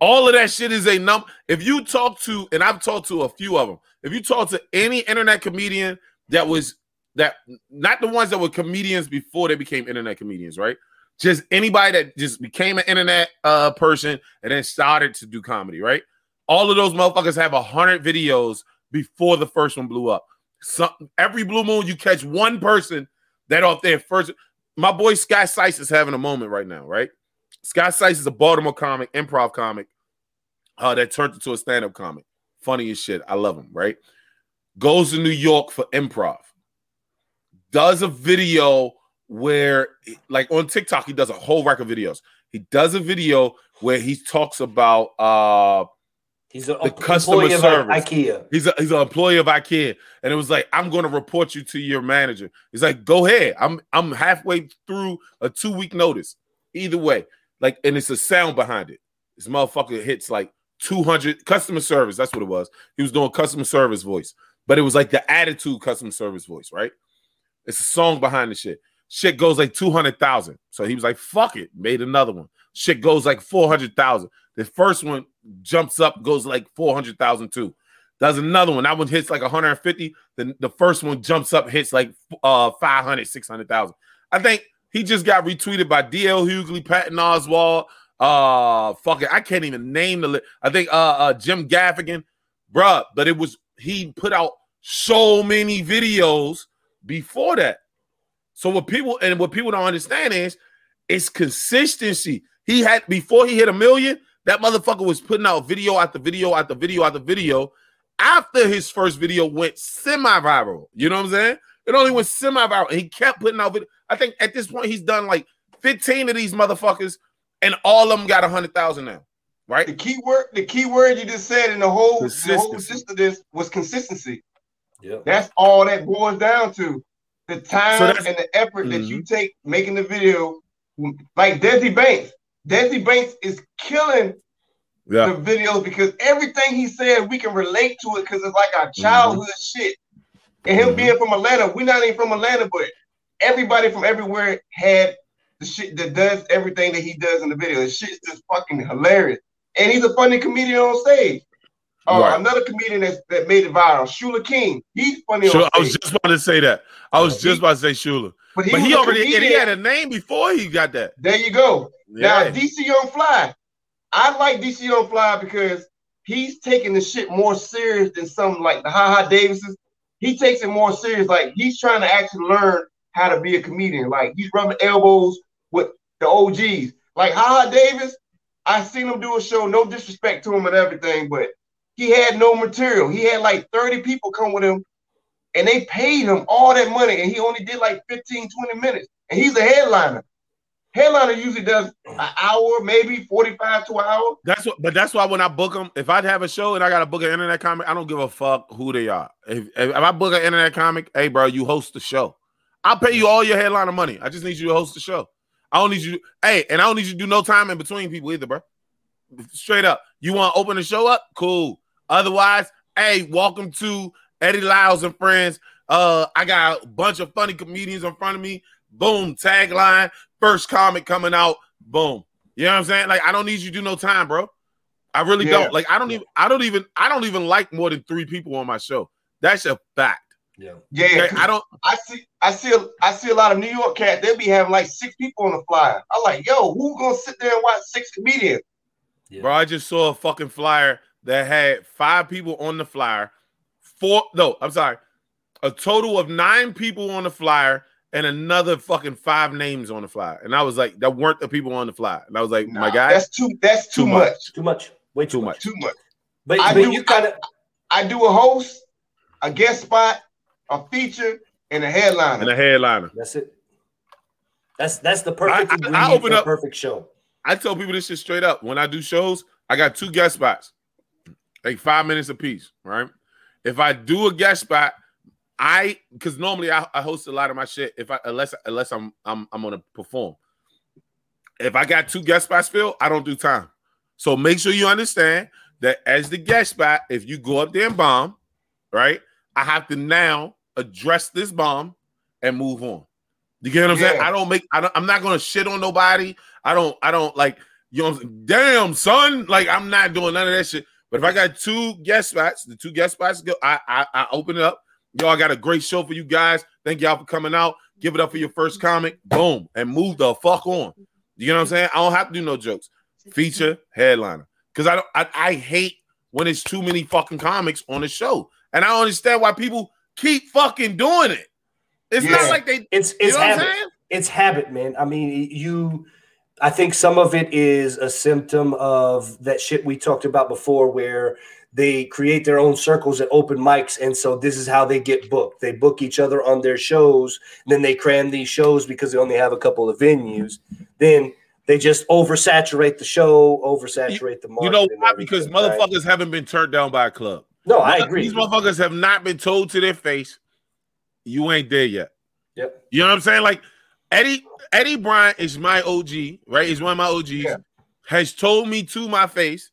All of that shit is a number. If you talk to, and I've talked to a few of them, if you talk to any internet comedian that was that not the ones that were comedians before they became internet comedians, right? just anybody that just became an internet uh, person and then started to do comedy, right? All of those motherfuckers have a hundred videos before the first one blew up. Some every blue moon you catch one person that off there first. My boy Sky Sice is having a moment right now, right? Sky Sice is a Baltimore comic, improv comic, uh, that turned into a stand-up comic. Funny as shit. I love him, right? Goes to New York for improv. Does a video where like on TikTok, he does a whole rack of videos. He does a video where he talks about uh He's a the customer service. IKEA. He's a, he's an employee of IKEA, and it was like, I'm going to report you to your manager. He's like, go ahead. I'm I'm halfway through a two week notice. Either way, like, and it's a sound behind it. This motherfucker hits like 200 customer service. That's what it was. He was doing customer service voice, but it was like the attitude customer service voice, right? It's a song behind the shit. Shit goes like 200,000. So he was like, fuck it, made another one. Shit goes like 400,000. The first one jumps up, goes like 400,000 too. Does another one. That one hits like 150. Then the first one jumps up, hits like uh 500, 600,000. I think he just got retweeted by DL Hughley, Patton Oswalt. Uh, fuck it. I can't even name the. I think uh, uh Jim Gaffigan, bruh. But it was he put out so many videos before that. So what people and what people don't understand is it's consistency. He had before he hit a million, that motherfucker was putting out video after video after video after video. After his first video went semi-viral, you know what I'm saying? It only went semi-viral. And he kept putting out video. I think at this point he's done like 15 of these motherfuckers, and all of them got a hundred thousand now. Right. The key word, the key word you just said in the whole the whole gist of this was consistency. Yeah. That's all that boils down to the time so and the effort mm-hmm. that you mm-hmm. take making the video, like Desi Banks. Desi Banks is killing yeah. the videos because everything he said we can relate to it because it's like our mm-hmm. childhood mm-hmm. shit. And him mm-hmm. being from Atlanta, we're not even from Atlanta, but everybody from everywhere had the shit that does everything that he does in the video. The shit's just fucking hilarious. And he's a funny comedian on stage. Uh, right. Another comedian that, that made it viral, Shuler King. He's funny. I was just about to say that. I was just about to say Shuler. But he, but he already and he had a name before he got that. There you go. Yeah. Now DC Young Fly. I like DC Young Fly because he's taking the shit more serious than some like the Ha Ha Davises. He takes it more serious. Like he's trying to actually learn how to be a comedian. Like he's rubbing elbows with the OGs. Like Ha Ha Davis, I seen him do a show. No disrespect to him and everything, but he had no material. He had like 30 people come with him and they paid him all that money and he only did like 15, 20 minutes. And he's a headliner. Headliner usually does an hour, maybe 45 to an hour. That's what, but that's why when I book them, if I have a show and I got to book an internet comic, I don't give a fuck who they are. If, if, if I book an internet comic, hey, bro, you host the show. I'll pay you all your headliner money. I just need you to host the show. I don't need you, hey, and I don't need you to do no time in between people either, bro. Straight up. You want to open the show up? Cool. Otherwise, hey, welcome to Eddie Lyles and friends. Uh, I got a bunch of funny comedians in front of me. Boom, tagline, first comic coming out. Boom. You know what I'm saying? Like, I don't need you to do no time, bro. I really yeah. don't. Like, I don't even, I don't even, I don't even like more than three people on my show. That's a fact. Yeah, yeah. Okay? I don't. I see. I see. A, I see a lot of New York cats. They'll be having like six people on the flyer. I'm like, yo, who gonna sit there and watch six comedians? Yeah. Bro, I just saw a fucking flyer that had five people on the flyer. Four, no, I'm sorry, a total of nine people on the flyer and another fucking five names on the fly. And I was like, that weren't the people on the fly. And I was like, nah, my guy, that's too. That's too, too much. much. Too much. Way too, too much. Too much. But, I but do, you kind of. I, I do a host, a guest spot, a feature, and a headliner. And a headliner. That's it. That's that's the perfect. I, I, I open up perfect show. I tell people this shit straight up. When I do shows, I got two guest spots like five minutes apiece, right? If I do a guest spot, I because normally I, I, host a lot of my shit if I unless unless I'm I'm I'm gonna perform. If I got two guest spots filled, I don't do time. So make sure you understand that as the guest spot, if you go up there and bomb, right, I have to now address this bomb and move on. You get what I'm yeah. saying? I don't make I don't, I'm not gonna shit on nobody. I don't I don't like you know damn son like I'm not doing none of that shit. But if I got two guest spots, the two guest spots go, I I, I open it up. I got a great show for you guys. Thank y'all for coming out. Give it up for your first comic. Boom. And move the fuck on. You know what I'm saying? I don't have to do no jokes. Feature headliner. Because I don't I, I hate when it's too many fucking comics on the show. And I don't understand why people keep fucking doing it. It's yeah. not like they it's it's you know habit. It's habit, man. I mean, you I think some of it is a symptom of that shit we talked about before where they create their own circles at open mics and so this is how they get booked. They book each other on their shows then they cram these shows because they only have a couple of venues. Then they just oversaturate the show oversaturate the market you know why? Because motherfuckers right? haven't been turned down by a club. No i agree. these motherfuckers have not been told to their face you ain't there yet. Yep. You know what i'm saying? Like eddie eddie bryant is my og right? He's one of my og's yeah. has told me to my face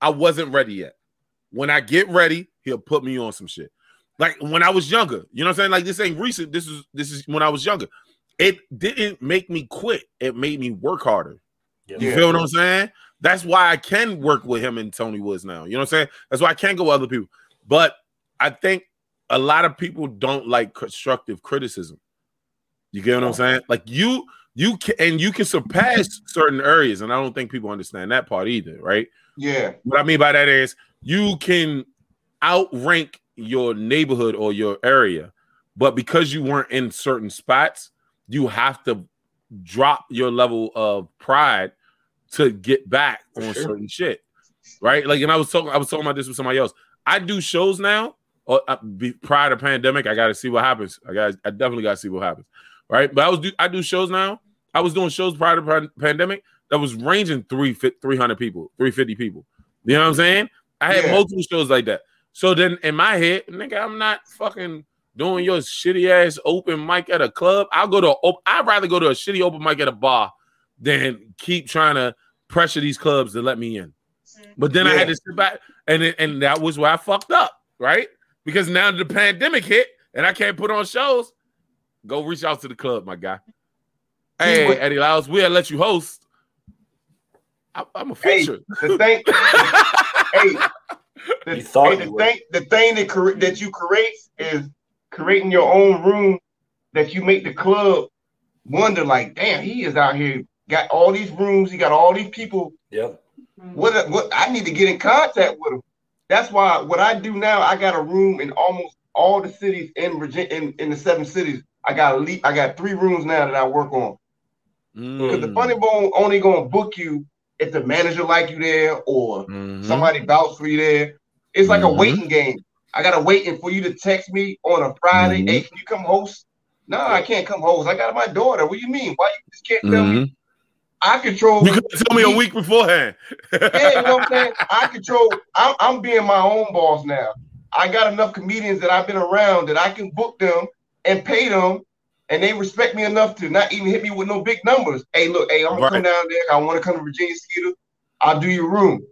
i wasn't ready yet when I get ready, he'll put me on some shit. Like when I was younger, you know what I'm saying? Like this ain't recent. This is this is when I was younger. It didn't make me quit. It made me work harder. Yeah. You feel what I'm saying? That's why I can work with him and Tony Woods now. You know what I'm saying? That's why I can go with other people. But I think a lot of people don't like constructive criticism. You get what I'm saying? Like you, you can and you can surpass certain areas, and I don't think people understand that part either, right? Yeah. What I mean by that is you can outrank your neighborhood or your area, but because you weren't in certain spots, you have to drop your level of pride to get back on sure. certain shit. Right? Like, and I was talking, I was talking about this with somebody else. I do shows now. Or uh, prior to pandemic, I got to see what happens. I got, I definitely got to see what happens. Right? But I was, do, I do shows now. I was doing shows prior to pandemic that was ranging three, 300 people, 350 people. You know what I'm saying? I had yeah. multiple shows like that. So then in my head, nigga, I'm not fucking doing your shitty ass open mic at a club. I'll go to I'd rather go to a shitty open mic at a bar than keep trying to pressure these clubs to let me in. But then yeah. I had to sit back and and that was where I fucked up, right? Because now the pandemic hit and I can't put on shows. Go reach out to the club, my guy. Hey, Eddie Lyles, we'll let you host. I, am a feature. Hey, the thing, hey, the, hey, the thing, the thing that cor- that you create is creating your own room that you make the club wonder like, damn, he is out here, got all these rooms, he got all these people. Yeah. What what I need to get in contact with him. That's why what I do now, I got a room in almost all the cities in Virginia in, in the seven cities. I got a leap, I got three rooms now that I work on. Mm. Because the funny bone only gonna book you if the manager like you there or mm-hmm. somebody vouch for you there. It's like mm-hmm. a waiting game. I gotta waiting for you to text me on a Friday. Mm-hmm. Hey, can you come host? No, I can't come host. I got my daughter. What do you mean? Why you just can't tell me? Mm-hmm. I control. You could tell me a week beforehand. yeah, you know what I'm saying. I control. I'm, I'm being my own boss now. I got enough comedians that I've been around that I can book them and pay them and they respect me enough to not even hit me with no big numbers. Hey, look, hey, I'm gonna right. come down there. I want to come to Virginia Skeeter. I'll do your room.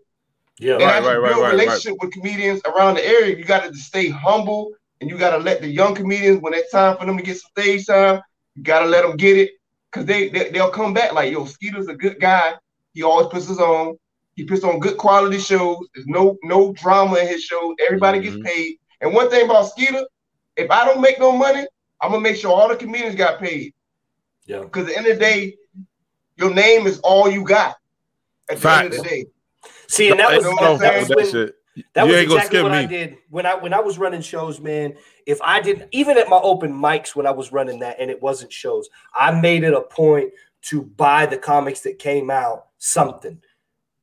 Yeah, and right, right, build right, relationship right. with comedians around the area. You got to stay humble, and you got to let the young comedians, when it's time for them to get some stage time, you got to let them get it, cause they, they they'll come back like, yo, Skeeter's a good guy. He always puts us on. He puts on good quality shows. There's no no drama in his shows. Everybody mm-hmm. gets paid. And one thing about Skeeter, if I don't make no money, I'm gonna make sure all the comedians got paid. Yeah. Because at the end of the day, your name is all you got. At the Facts. end of the day. See, and that was, that, that was when, that was exactly what me. I did when I when I was running shows, man. If I didn't, even at my open mics when I was running that, and it wasn't shows, I made it a point to buy the comics that came out something.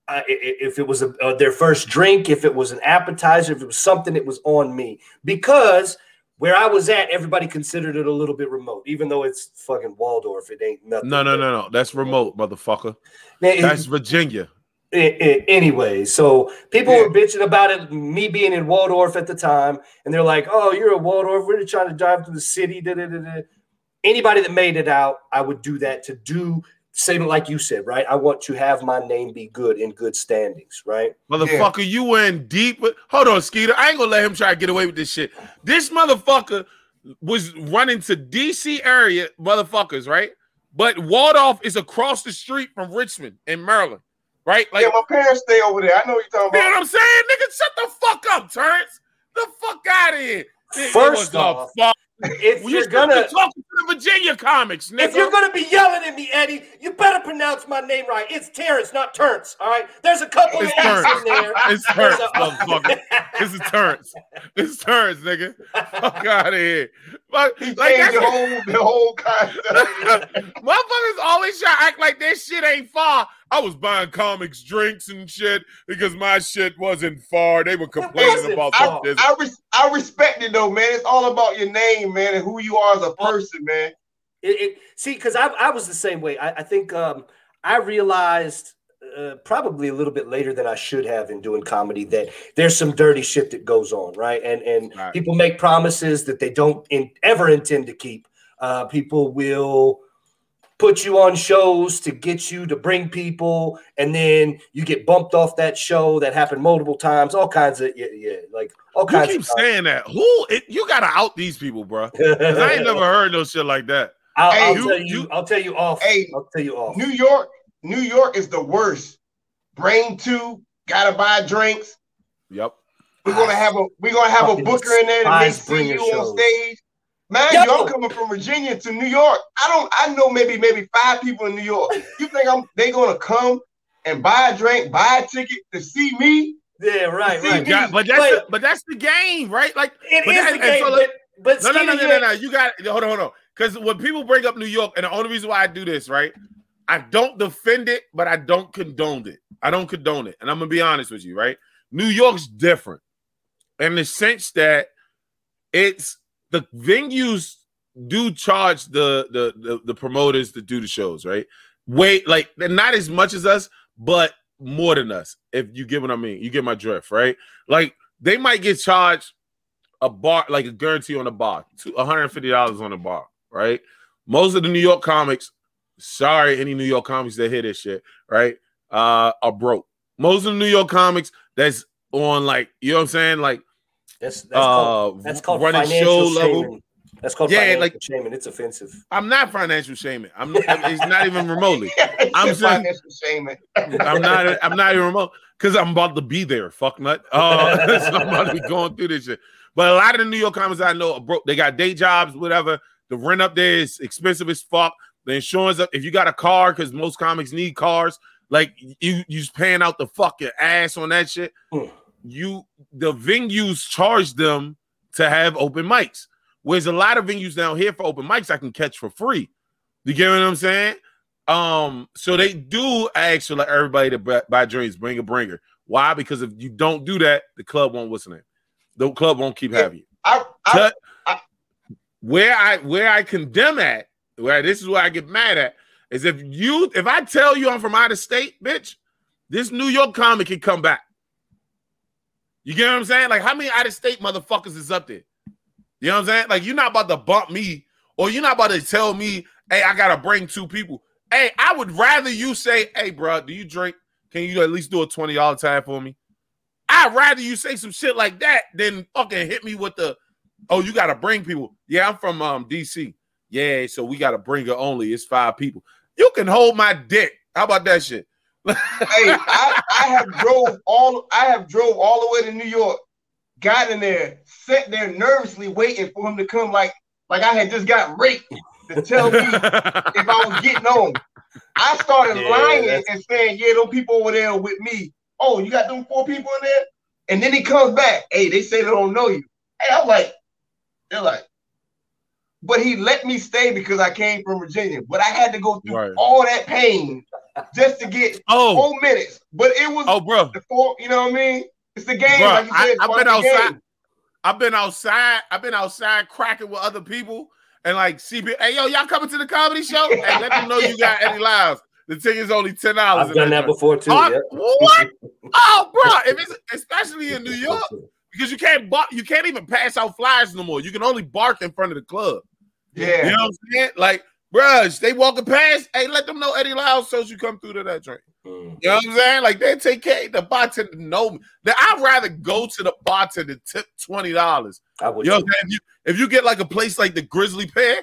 Uh, if it was a, uh, their first drink, if it was an appetizer, if it was something, it was on me because where I was at, everybody considered it a little bit remote, even though it's fucking Waldorf. It ain't nothing. No, no, no, no. That's remote, motherfucker. Man, That's Virginia. It, it, anyway, so people yeah. were bitching about it, me being in Waldorf at the time, and they're like, "Oh, you're a Waldorf. We're trying to drive to the city." Da, da, da, Anybody that made it out, I would do that to do same like you said, right? I want to have my name be good in good standings, right? Motherfucker, yeah. you went deep. Hold on, Skeeter. I ain't gonna let him try to get away with this shit. This motherfucker was running to DC area, motherfuckers, right? But Waldorf is across the street from Richmond in Maryland, right? Like, yeah, my parents stay over there. I know what you're talking about. You know what I'm saying, nigga? Shut the fuck up, Terrence. The fuck out of here. First off, if you're gonna talk to the Virginia comics, nigga. if you're gonna be yelling at me, Eddie, you better pronounce my name right. It's Terrence, not Terrence. All right, there's a couple it's of Terrence. in there. It's Terrence, motherfucker. It's Terrence. It's Terrence, nigga. Fuck out of here. But, he like the whole the whole concept. Motherfuckers always try to act like their shit ain't far. I was buying comics, drinks, and shit because my shit wasn't far. They were complaining about I, this. I, res- I respect it though, man. It's all about your name, man, and who you are as a person, man. It, it, see, because I, I was the same way. I, I think um, I realized uh, probably a little bit later than I should have in doing comedy that there's some dirty shit that goes on, right? And and right. people make promises that they don't in, ever intend to keep. Uh, people will put you on shows to get you to bring people, and then you get bumped off that show. That happened multiple times. All kinds of yeah, yeah like all you kinds. You keep saying that. Who it, you gotta out these people, bro? I ain't never heard no shit like that. I'll, hey, I'll you, tell you, you. I'll tell you off. Hey, I'll tell you off. New York, New York is the worst. Brain two, gotta buy drinks. Yep. We're gonna have a we're gonna have a booker in there to see you on stage. Man, Yo. you, I'm coming from Virginia to New York. I don't. I know maybe maybe five people in New York. You think I'm? They gonna come and buy a drink, buy a ticket to see me? Yeah, right, right. Got, but that's but, the, but that's the game, right? Like it is that, the game. So like, but, but no, no, no, no, no, no. You got hold on, hold on. Because when people bring up New York, and the only reason why I do this, right? I don't defend it, but I don't condone it. I don't condone it, and I'm gonna be honest with you, right? New York's different in the sense that it's the venues do charge the, the the the, promoters to do the shows, right? Wait, like not as much as us, but more than us. If you get what I mean, you get my drift, right? Like they might get charged a bar, like a guarantee on a bar, to one hundred fifty dollars on the bar, right? Most of the New York comics, sorry, any New York comics that hear this shit, right, uh, are broke. Most of the New York comics that's on like, you know what I'm saying, like that's that's uh, called, that's called running show shaming. level. That's called yeah, like shaming. It's offensive. I'm not financial shaming. I'm. it's not even remotely. I'm financial shaming. I'm not. I'm not even remote because I'm about to be there. Fuck nut. Uh, so I'm about to be going through this shit. But a lot of the New York comics I know, broke. They got day jobs, whatever. The rent up there is expensive as fuck. The insurance up. If you got a car, because most comics need cars, like you, you just paying out the fucking ass on that shit. Hmm you the venues charge them to have open mics. Whereas a lot of venues down here for open mics I can catch for free. You get what I'm saying? Um, so they do ask for like everybody to buy drinks, bring a bringer. Why? Because if you don't do that, the club won't listen. The club won't keep having you. I, I, I, where I where I condemn at, where this is where I get mad at, is if you if I tell you I'm from out of state, bitch, this New York comic can come back. You get what I'm saying? Like, how many out of state motherfuckers is up there? You know what I'm saying? Like, you're not about to bump me, or you're not about to tell me, hey, I gotta bring two people. Hey, I would rather you say, hey, bro, do you drink? Can you at least do a $20 time for me? I'd rather you say some shit like that than fucking hit me with the, oh, you gotta bring people. Yeah, I'm from um DC. Yeah, so we gotta bring her only. It's five people. You can hold my dick. How about that shit? Hey, I, I have drove all I have drove all the way to New York, got in there, sat there nervously waiting for him to come like like I had just got raped to tell me if I was getting on. I started yeah, lying that's... and saying, Yeah, those people over there with me. Oh, you got them four people in there? And then he comes back. Hey, they say they don't know you. Hey, I'm like, they're like, but he let me stay because I came from Virginia. But I had to go through right. all that pain just to get oh. four minutes. But it was oh, bro, the four, you know what I mean? It's the game. Bro, like said, I, have been outside. I've been outside. I've been outside cracking with other people and like CB. Hey, yo, y'all coming to the comedy show? And let them know you got Eddie Lyles. The ticket's only ten dollars. I've done that, before too. Oh, yep. What? oh, bro! If it's especially in New York, because you can't bark, you can't even pass out flyers no more. You can only bark in front of the club. Yeah, you know what I'm saying? Like Bruh, they walking past. Hey, let them know Eddie Lyles shows you come through to that drink. Mm. You know what I'm saying? Like they take care. The bartender know me. Now, I'd rather go to the bartender tip twenty dollars. You know what I'm saying? If you, if you get like a place like the Grisly Pear,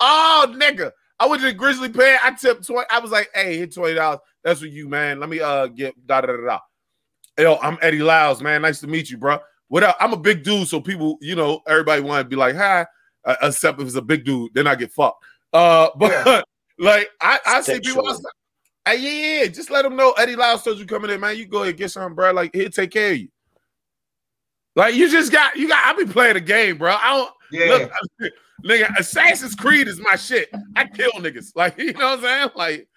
oh nigga, I went to the Grisly Pear. I tipped twenty. I was like, hey, hit twenty dollars. That's for you, man. Let me uh get da da da da. Yo, I'm Eddie Lyles, man. Nice to meet you, bro. without I'm a big dude, so people, you know, everybody want to be like, hi, uh, except if it's a big dude, then I get fucked. Uh, but yeah. like I, I see people outside. Hey, yeah, yeah, just let them know Eddie Lyles told you coming in, man. You go ahead get something, bro. Like he'll take care of you. Like you just got you got. I be playing a game, bro. I don't. Yeah. Look, nigga, Assassin's Creed is my shit. I kill niggas. Like you know what I'm saying? Like.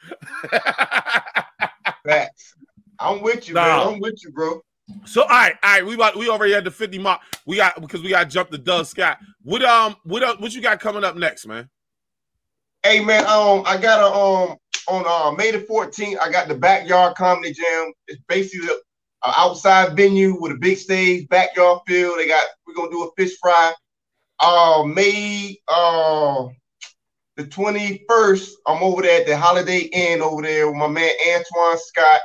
Facts. I'm with you, nah. man. I'm with you, bro. So all right, all right, we about we already had the 50 mark. We got because we got to jump the Doug Scott. What um what uh, what you got coming up next, man? Hey man, um I got a um on uh May the 14th, I got the backyard comedy jam. It's basically an outside venue with a big stage, backyard field. They got we're gonna do a fish fry. Uh May uh the 21st, I'm over there at the Holiday Inn over there with my man Antoine Scott.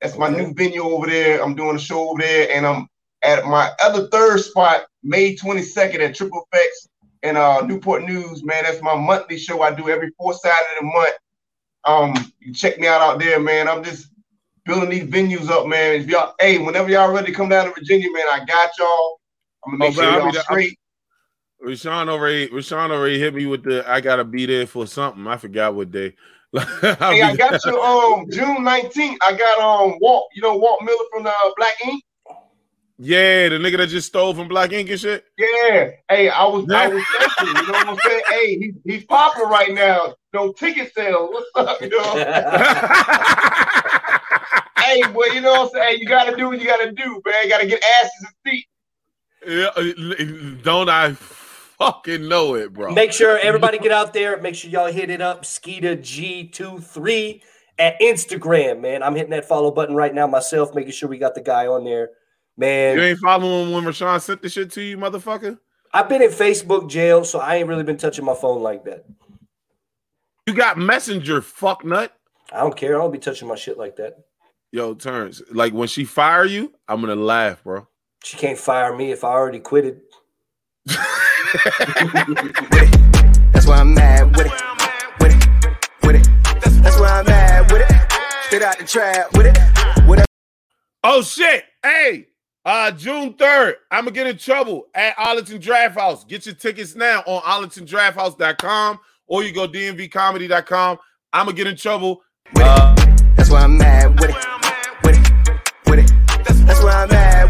That's my new venue over there. I'm doing a show over there, and I'm at my other third spot, May 22nd at Triple Effects in uh, Newport News. Man, that's my monthly show I do every fourth Saturday of the month. Um, you check me out out there, man. I'm just building these venues up, man. If y'all, hey, whenever y'all ready to come down to Virginia, man, I got y'all. I'm gonna make oh, sure y'all straight. Rashawn already, Rashawn already hit me with the. I gotta be there for something. I forgot what day. hey, I got you um June 19th. I got um Walt, you know Walt Miller from the uh, Black Ink. Yeah, the nigga that just stole from Black Ink and shit. Yeah. Hey, I was I was thinking, you know what I'm saying? Hey, he, he's popping right now. No ticket sales. What's up, you know? hey, well, you know what I'm saying? Hey, you gotta do what you gotta do, man. You gotta get asses and feet. Yeah, uh, don't I fucking know it, bro. Make sure everybody get out there. Make sure y'all hit it up. Skeeta G23 at Instagram, man. I'm hitting that follow button right now myself, making sure we got the guy on there. Man. You ain't following when Rashawn sent the shit to you, motherfucker? I've been in Facebook jail, so I ain't really been touching my phone like that. You got messenger, fuck nut. I don't care. I don't be touching my shit like that. Yo, turns like when she fire you, I'm gonna laugh, bro. She can't fire me if I already quitted. That's why I'm mad with it. With it. With it. That's why I'm mad with it. Straight out the trap with it. With it. Oh shit. Hey. Uh, June 3rd, I'm going to get in trouble at Arlington Draft House. Get your tickets now on arlingtondrafthouse.com or you go dmvcomedy.com. I'm going to get in trouble. Uh, That's why I'm mad with it. With it. With it. That's why I'm mad.